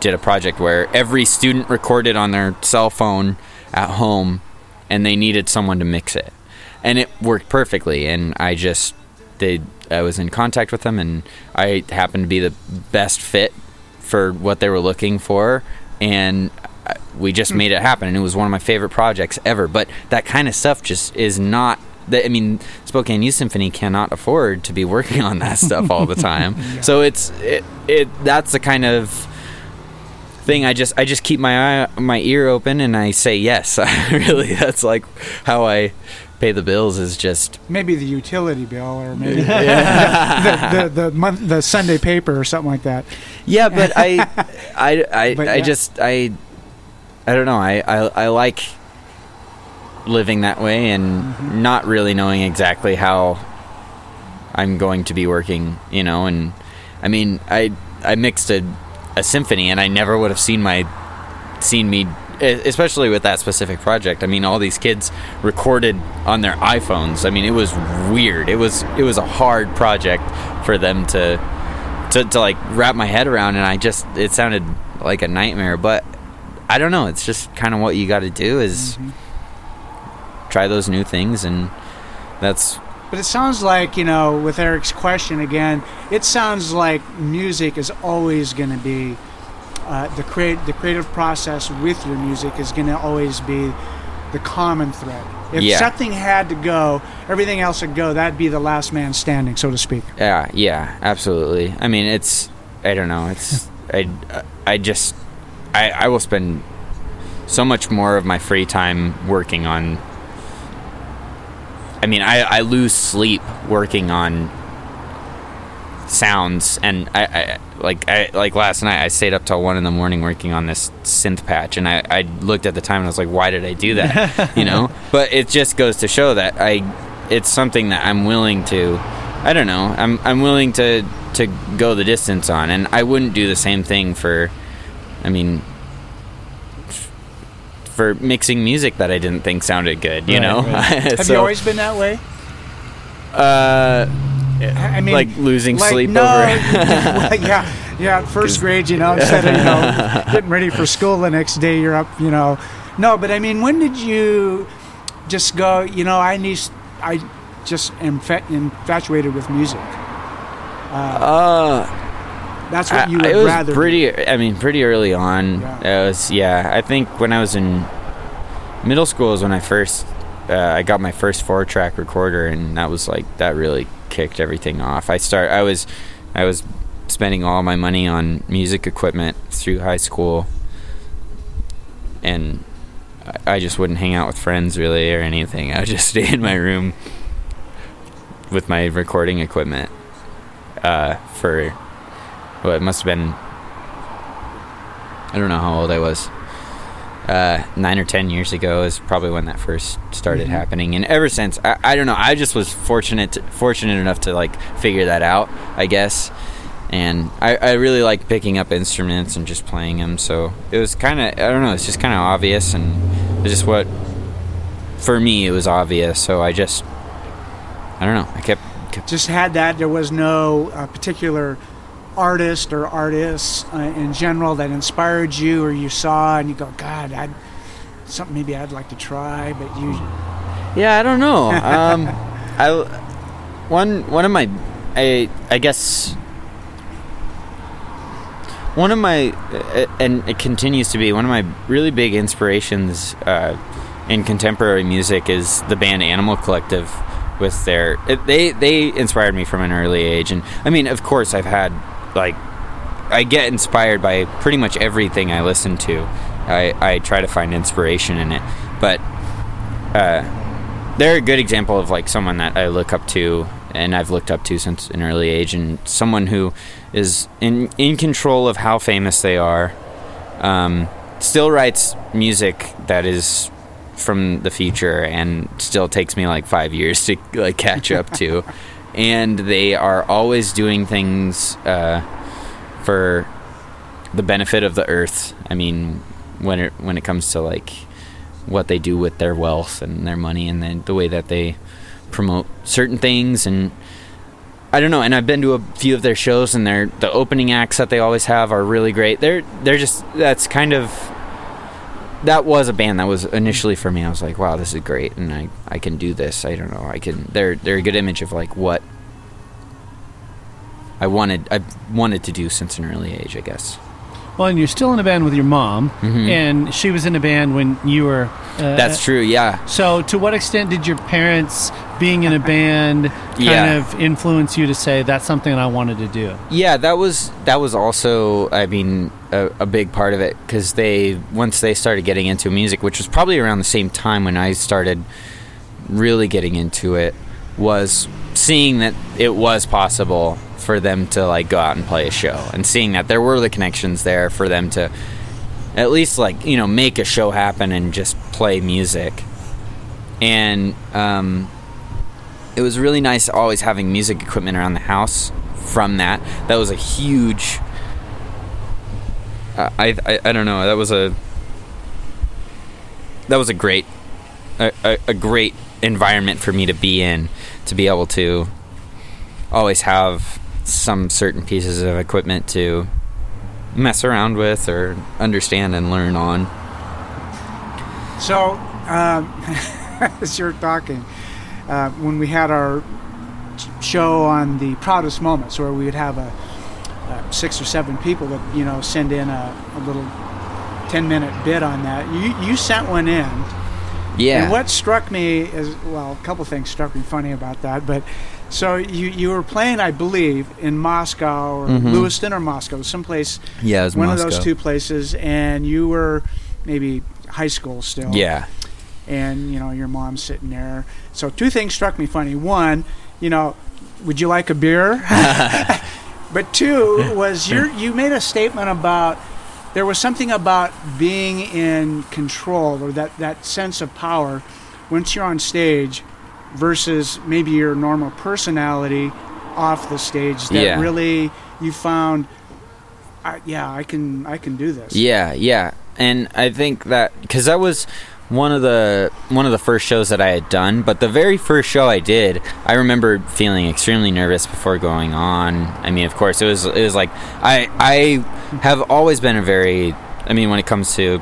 did a project where every student recorded on their cell phone at home, and they needed someone to mix it, and it worked perfectly. And I just they I was in contact with them, and I happened to be the best fit for what they were looking for, and uh, we just made it happen. And it was one of my favorite projects ever. But that kind of stuff just is not. I mean, Spokane Youth Symphony cannot afford to be working on that stuff all the time. [laughs] So it's it, it that's the kind of thing I just I just keep my eye my ear open and I say yes. [laughs] really, that's like how I pay the bills is just Maybe the utility bill, or maybe [laughs] the, the, the month, the Sunday paper, or something like that. Yeah, but I, I, I, But I yeah. just, I, I don't know. I, I, I like living that way and Mm-hmm. not really knowing exactly how I'm going to be working. You know, and I mean, I, I mixed a, a symphony, and I never would have seen my, seen me. Especially with that specific project, I mean, all these kids recorded on their iPhones. I mean, it was weird. It was it was a hard project for them to to, to like wrap my head around and I just it sounded like a nightmare but I don't know it's just kind of what you got to do is try those new things and that's But it sounds like, you know, with Eric's question again, it sounds like music is always going to be uh, the create the creative process with your music is going to always be the common thread. If Yeah. something had to go, everything else would go. That'd be the last man standing, so to speak. yeah yeah absolutely I mean it's I don't know it's I I just I I will spend so much more of my free time working on I mean I I lose sleep working on sounds and I, I like I like last night I stayed up till one in the morning working on this synth patch and I, I looked at the time and I was like why did I do that? [laughs] You know? But it just goes to show that I it's something that I'm willing to I don't know I'm I'm willing to to go the distance on and I wouldn't do the same thing for I mean for mixing music that I didn't think sounded good you Right, know [laughs] Have So, you always been that way? uh I mean, like losing like, sleep no, over [laughs] yeah, yeah. First [laughs] grade, you know, instead of you know getting ready for school the next day, you're up, you know. No, but I mean, when did you just go? You know, I need, I just am infatuated with music. uh That's what you I- would it was rather. pretty. I mean, pretty early on. Yeah. It was yeah. I think when I was in middle school is when I first uh, I got my first four track recorder, and that was like that really kicked everything off. I start. I was I was spending all my money on music equipment through high school, and I- I just wouldn't hang out with friends really or anything. I would just [laughs] stay in my room with my recording equipment uh, for well, it must have been. I don't know how old I was. Uh, nine or ten years ago is probably when that first started happening, and ever since, I, I don't know. I just was fortunate, to, fortunate enough to like figure that out, I guess. And I, I really like picking up instruments and just playing them. So it was kind of, I don't know, it's just kind of obvious, and it's just what, for me, it was obvious. So I just, I don't know. I kept, kept Just had that. There was no uh, particular artist or artists uh, in general that inspired you or you saw, and you go, God, I'd something maybe I'd like to try, but you. Yeah, I don't know. [laughs] Um, I one one of my I I guess one of my uh, and it continues to be one of my really big inspirations uh, in contemporary music is the band Animal Collective with their it, they they inspired me from an early age and I mean of course I've had like I get inspired by pretty much everything I listen to. I, I try to find inspiration in it. But uh, they're a good example of like someone that I look up to and I've looked up to since an early age and someone who is in in control of how famous they are um, still writes music that is from the future and still takes me like five years to like catch up to [laughs] and they are always doing things uh, for the benefit of the earth I mean when it when it comes to like what they do with their wealth and their money and then the way that they promote certain things and I don't know, and I've been to a few of their shows, and their the opening acts that they always have are really great. They're they're just that's kind of that was a band that was initially for me. I was like, wow, this is great, and I I can do this. I don't know, I can. They're they're a good image of like what I wanted I wanted to do since an early age, I guess. Well, and you're still in a band with your mom, Mhm. and she was in a band when you were. Uh, That's true. Yeah. So, to what extent did your parents being in a band kind Yeah. of influence you to say that's something I wanted to do? Yeah, that was that was also, I mean, a, a big part of it because they once they started getting into music, which was probably around the same time when I started really getting into it, was seeing that it was possible for them to like go out and play a show, and seeing that there were the connections there for them to at least like you know make a show happen and just play music, and um, it was really nice always having music equipment around the house from that. That was a huge I, I i don't know that was a that was a great a, a, a great environment for me to be in to be able to always have some certain pieces of equipment to mess around with or understand and learn on So, um, [laughs] as you're talking, uh, when we had our show on the proudest moments, where we would have a, uh six or seven people that you know send in a, a little ten minute bid on that, you you sent one in. yeah And what struck me is well, a couple things struck me funny about that, but so you you were playing, I believe, in Moscow or Mhm. Lewiston or Moscow, someplace yeah it was one Moscow. of those two places, and you were maybe high school still yeah and you know your mom's sitting there. So two things struck me funny. One, you know, would you like a beer? [laughs] but two was [laughs] you you made a statement about there was something about being in control or that that sense of power once you're on stage versus maybe your normal personality off the stage that Yeah. really you found I, yeah I can I can do this Yeah, yeah, and I think that because that was one of the one of the first shows that I had done, but the very first show I did, I remember feeling extremely nervous before going on. I mean, of course, it was it was like I I have always been a very I mean, when it comes to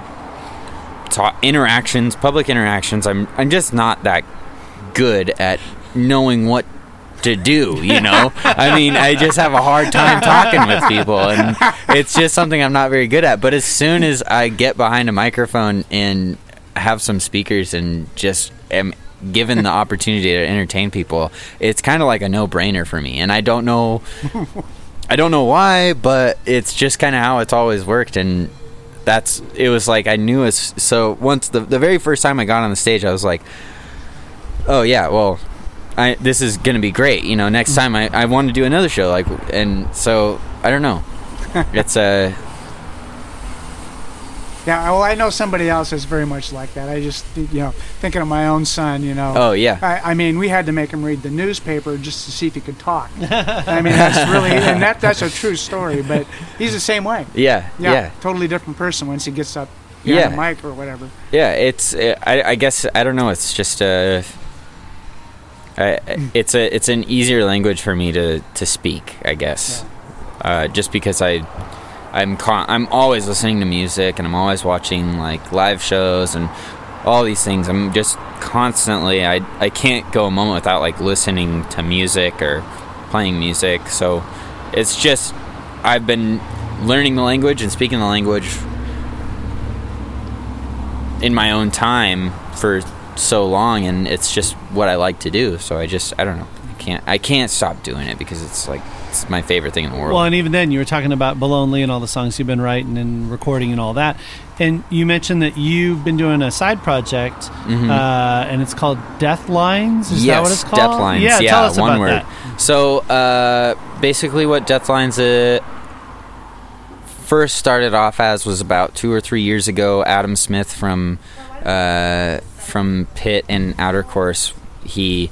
ta- interactions, public interactions, I'm I'm just not that good at knowing what to do, you know? I mean, I just have a hard time talking with people and it's just something I'm not very good at. But as soon as I get behind a microphone and have some speakers and just am given the opportunity to entertain people, it's kind of like a no-brainer for me. And I don't know I don't know why, but it's just kind of how it's always worked and that's it was like I knew as so once the the very first time I got on the stage I was like oh yeah well I this is gonna be great you know next time I, I want to do another show like and so I don't know [laughs] it's uh, a Yeah, well, I know somebody else that's very much like that. I just, you know, thinking of my own son, you know. oh yeah I, I mean, we had to make him read the newspaper just to see if he could talk. [laughs] I mean, that's really, and that that's a true story. But he's the same way. yeah Yeah, yeah totally different person once he gets up behind Yeah. a mic or whatever. yeah it's uh, I, I guess I don't know it's just a I, it's a it's an easier language for me to to speak I guess. Uh, just because I I'm con- I'm always listening to music and I'm always watching like live shows and all these things. I'm just constantly I I can't go a moment without like listening to music or playing music. So it's just I've been learning the language and speaking the language in my own time for so long and it's just what I like to do so I just I don't know I can't I can't stop doing it because it's like it's my favorite thing in the world Well, and even then, you were talking about Baloney and all the songs you've been writing and recording and all that. And you mentioned that you've been doing a side project, Mhm. uh, and it's called Death Lines. Is yes, that what it's called? Death Lines. Yeah, Yeah, tell us one about word. that. So uh, basically, what Death Lines uh, first started off as was about two or three years ago. Adam Smith from uh, from Pit and Outer Course, he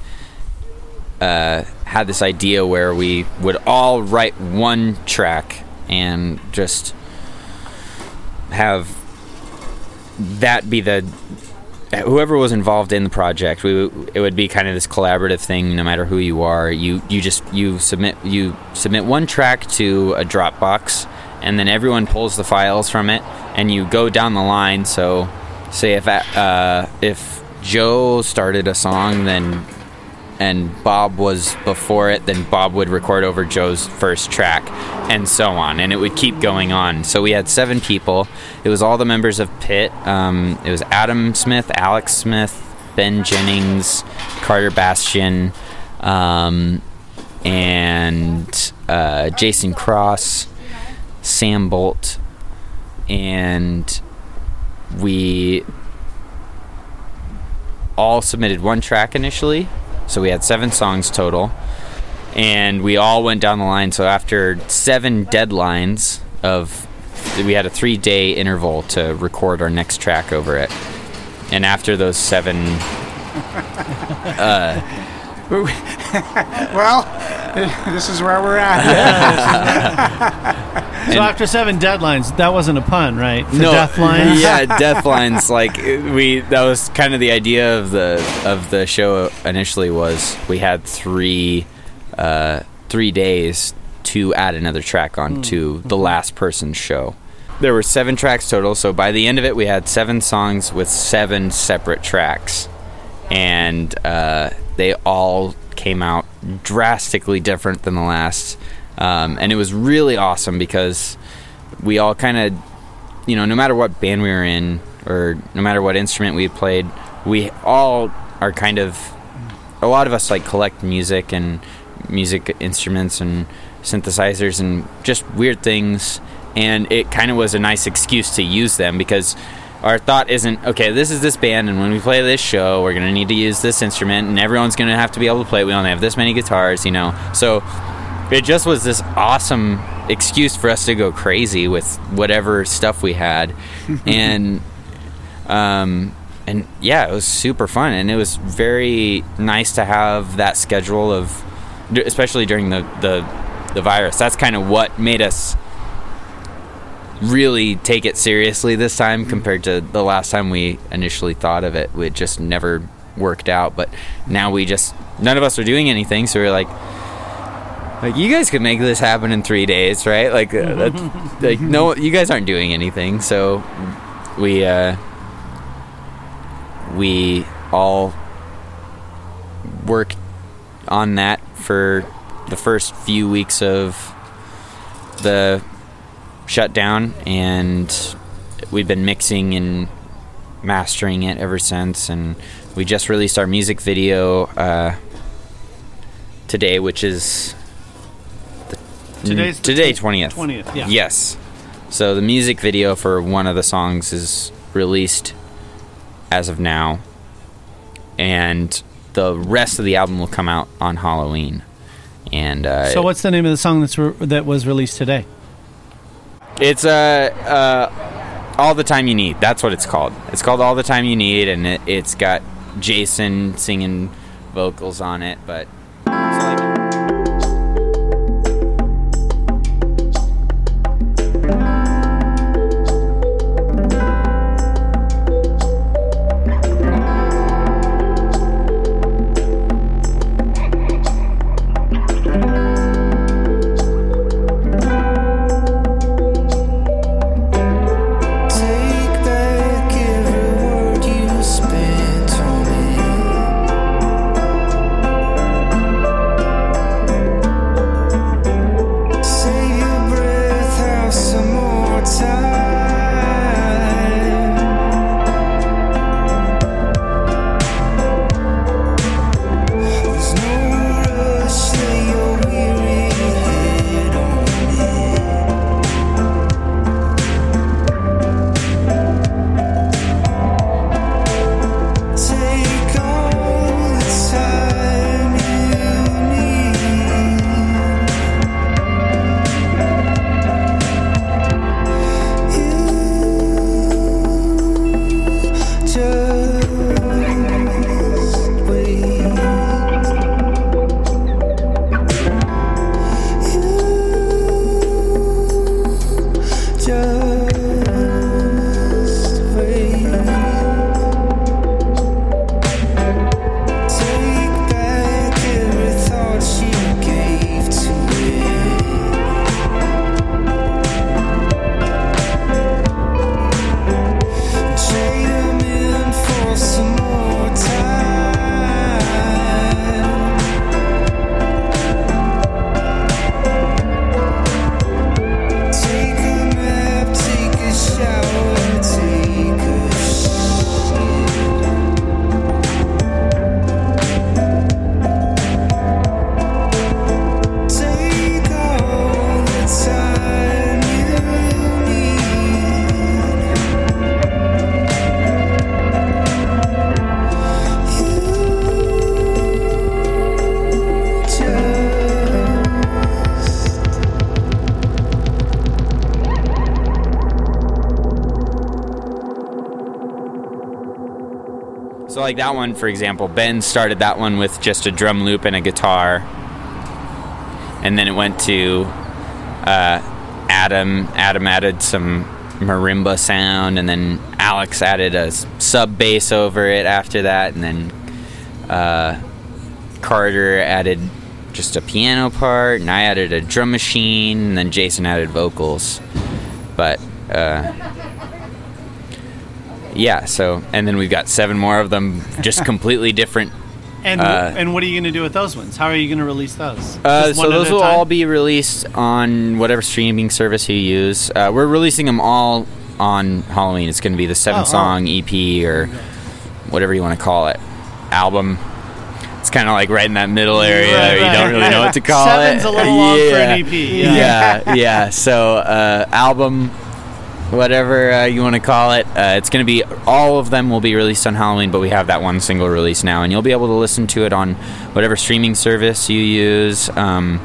uh, had this idea where we would all write one track and just have that be the whoever was involved in the project, we it would be kind of this collaborative thing. No matter who you are, you you just you submit you submit one track to a Dropbox, and then everyone pulls the files from it, and you go down the line. So, say if uh, if Joe started a song, then and Bob was before it, then Bob would record over Joe's first track, and so on, and it would keep going on. So we had seven people. It was all the members of Pit. Um, it was Adam Smith, Alex Smith, Ben Jennings, Carter Bastian, um, and uh, Jason Cross, Sam Bolt, and we all submitted one track initially so we had seven songs total, and we all went down the line. So after seven deadlines of, we had a three-day interval to record our next track over it, and after those seven. Uh, [laughs] well, [laughs] this is where we're at. [laughs] so after seven deadlines, that wasn't a pun, right? For no, death lines. yeah, [laughs] death lines. Like we, that was kind of the idea of the of the show. Initially, was we had three uh, three days to add another track onto mm. the last person's show. There were seven tracks total, so by the end of it, we had seven songs with seven separate tracks, and uh, they all came out drastically different than the last. Um, and it was really awesome because we all kind of, you know, no matter what band we were in or no matter what instrument we played, we all are kind of, a lot of us like collect music and music instruments and synthesizers and just weird things. And it kind of was a nice excuse to use them because our thought isn't okay this is this band and when we play this show we're going to need to use this instrument and everyone's going to have to be able to play. We only have this many guitars you know? So it just was this awesome excuse for us to go crazy with whatever stuff we had. [laughs] And um and yeah it was super fun and it was very nice to have that schedule of especially during the the, the virus. That's kind of what made us really take it seriously this time compared to the last time we initially thought of it. It just never worked out. But now we just none of us are doing anything, so we're like. Like you guys could make this happen in three days, right? Like, uh, [laughs] like no, you guys aren't doing anything, so we uh, we all worked on that for the first few weeks of the shut down, and we've been mixing and mastering it ever since. And we just released our music video uh, today, which is the, Today's today twentieth. Twentieth, yeah. Yes. So the music video for one of the songs is released as of now, and the rest of the album will come out on Halloween. And uh, so, what's the name of the song that's re- that was released today? It's uh, uh, all the time you need. That's what it's called. It's called all the time you need, and it, it's got Jason singing vocals on it. But like that one, for example, Ben started that one with just a drum loop and a guitar, and then it went to uh, Adam. Adam added some marimba sound, and then Alex added a sub bass over it after that, and then uh, Carter added just a piano part, and I added a drum machine, and then Jason added vocals. But uh, yeah, so and then we've got seven more of them, just [laughs] completely different. And Uh, and what are you going to do with those ones? How are you going to release those? Uh, so those will time? all be released on whatever streaming service you use. Uh, we're releasing them all on Halloween. It's going to be the seven Oh, oh. song EP or whatever you want to call it album. It's kind of like right in that middle area. Right, you don't really right. know what to call Seven's it. Seven's a little long for an Yeah. EP. Yeah. Yeah, [laughs] yeah. So uh, album, whatever uh, you want to call it, uh, it's going to be all of them will be released on Halloween, but we have that one single release now, and you'll be able to listen to it on whatever streaming service you use. Um,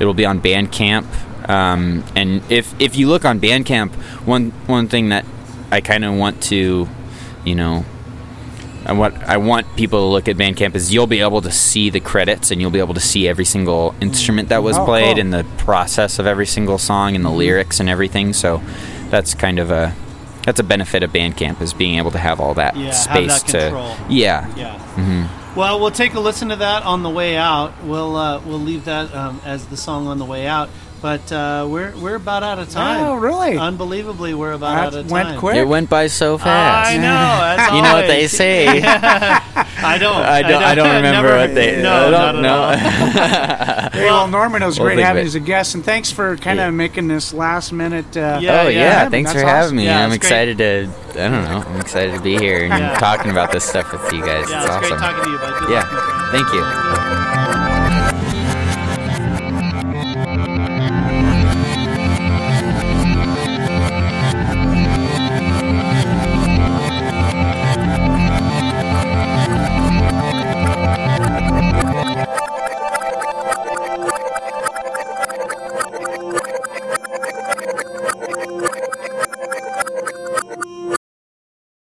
it'll be on Bandcamp, um, and if if you look on Bandcamp, one one thing that I kind of want to, you know. And what I want people to look at Bandcamp is you'll be able to see the credits and you'll be able to see every single instrument that was Oh, played cool. and the process of every single song and the lyrics and everything. So that's kind of a that's a benefit of Bandcamp is being able to have all that Yeah, have space that to control. yeah. Yeah. hmm Well, we'll take a listen to that on the way out. We'll uh, we'll leave that um, as the song on the way out. But uh, we're we're about out of time. Oh, really? Unbelievably, we're about That out of went time. quick. It went by so fast. I know. That's [laughs] You know what they say. [laughs] [laughs] I don't. I don't. I don't remember never- what they. No, I not don't at know. all. Hey, well, Norman, it was Well, great having you as a guest, and thanks for kind of Yeah. making this last minute. Uh, Yeah, oh yeah, yeah. thanks That's for awesome. having me. Yeah, I'm it's great. excited to. I don't know. I'm excited to be here and Yeah. talking about this stuff with you guys. Yeah, it's it's awesome. great talking to you. Bud. Good Yeah. luck, my friend. Thank you.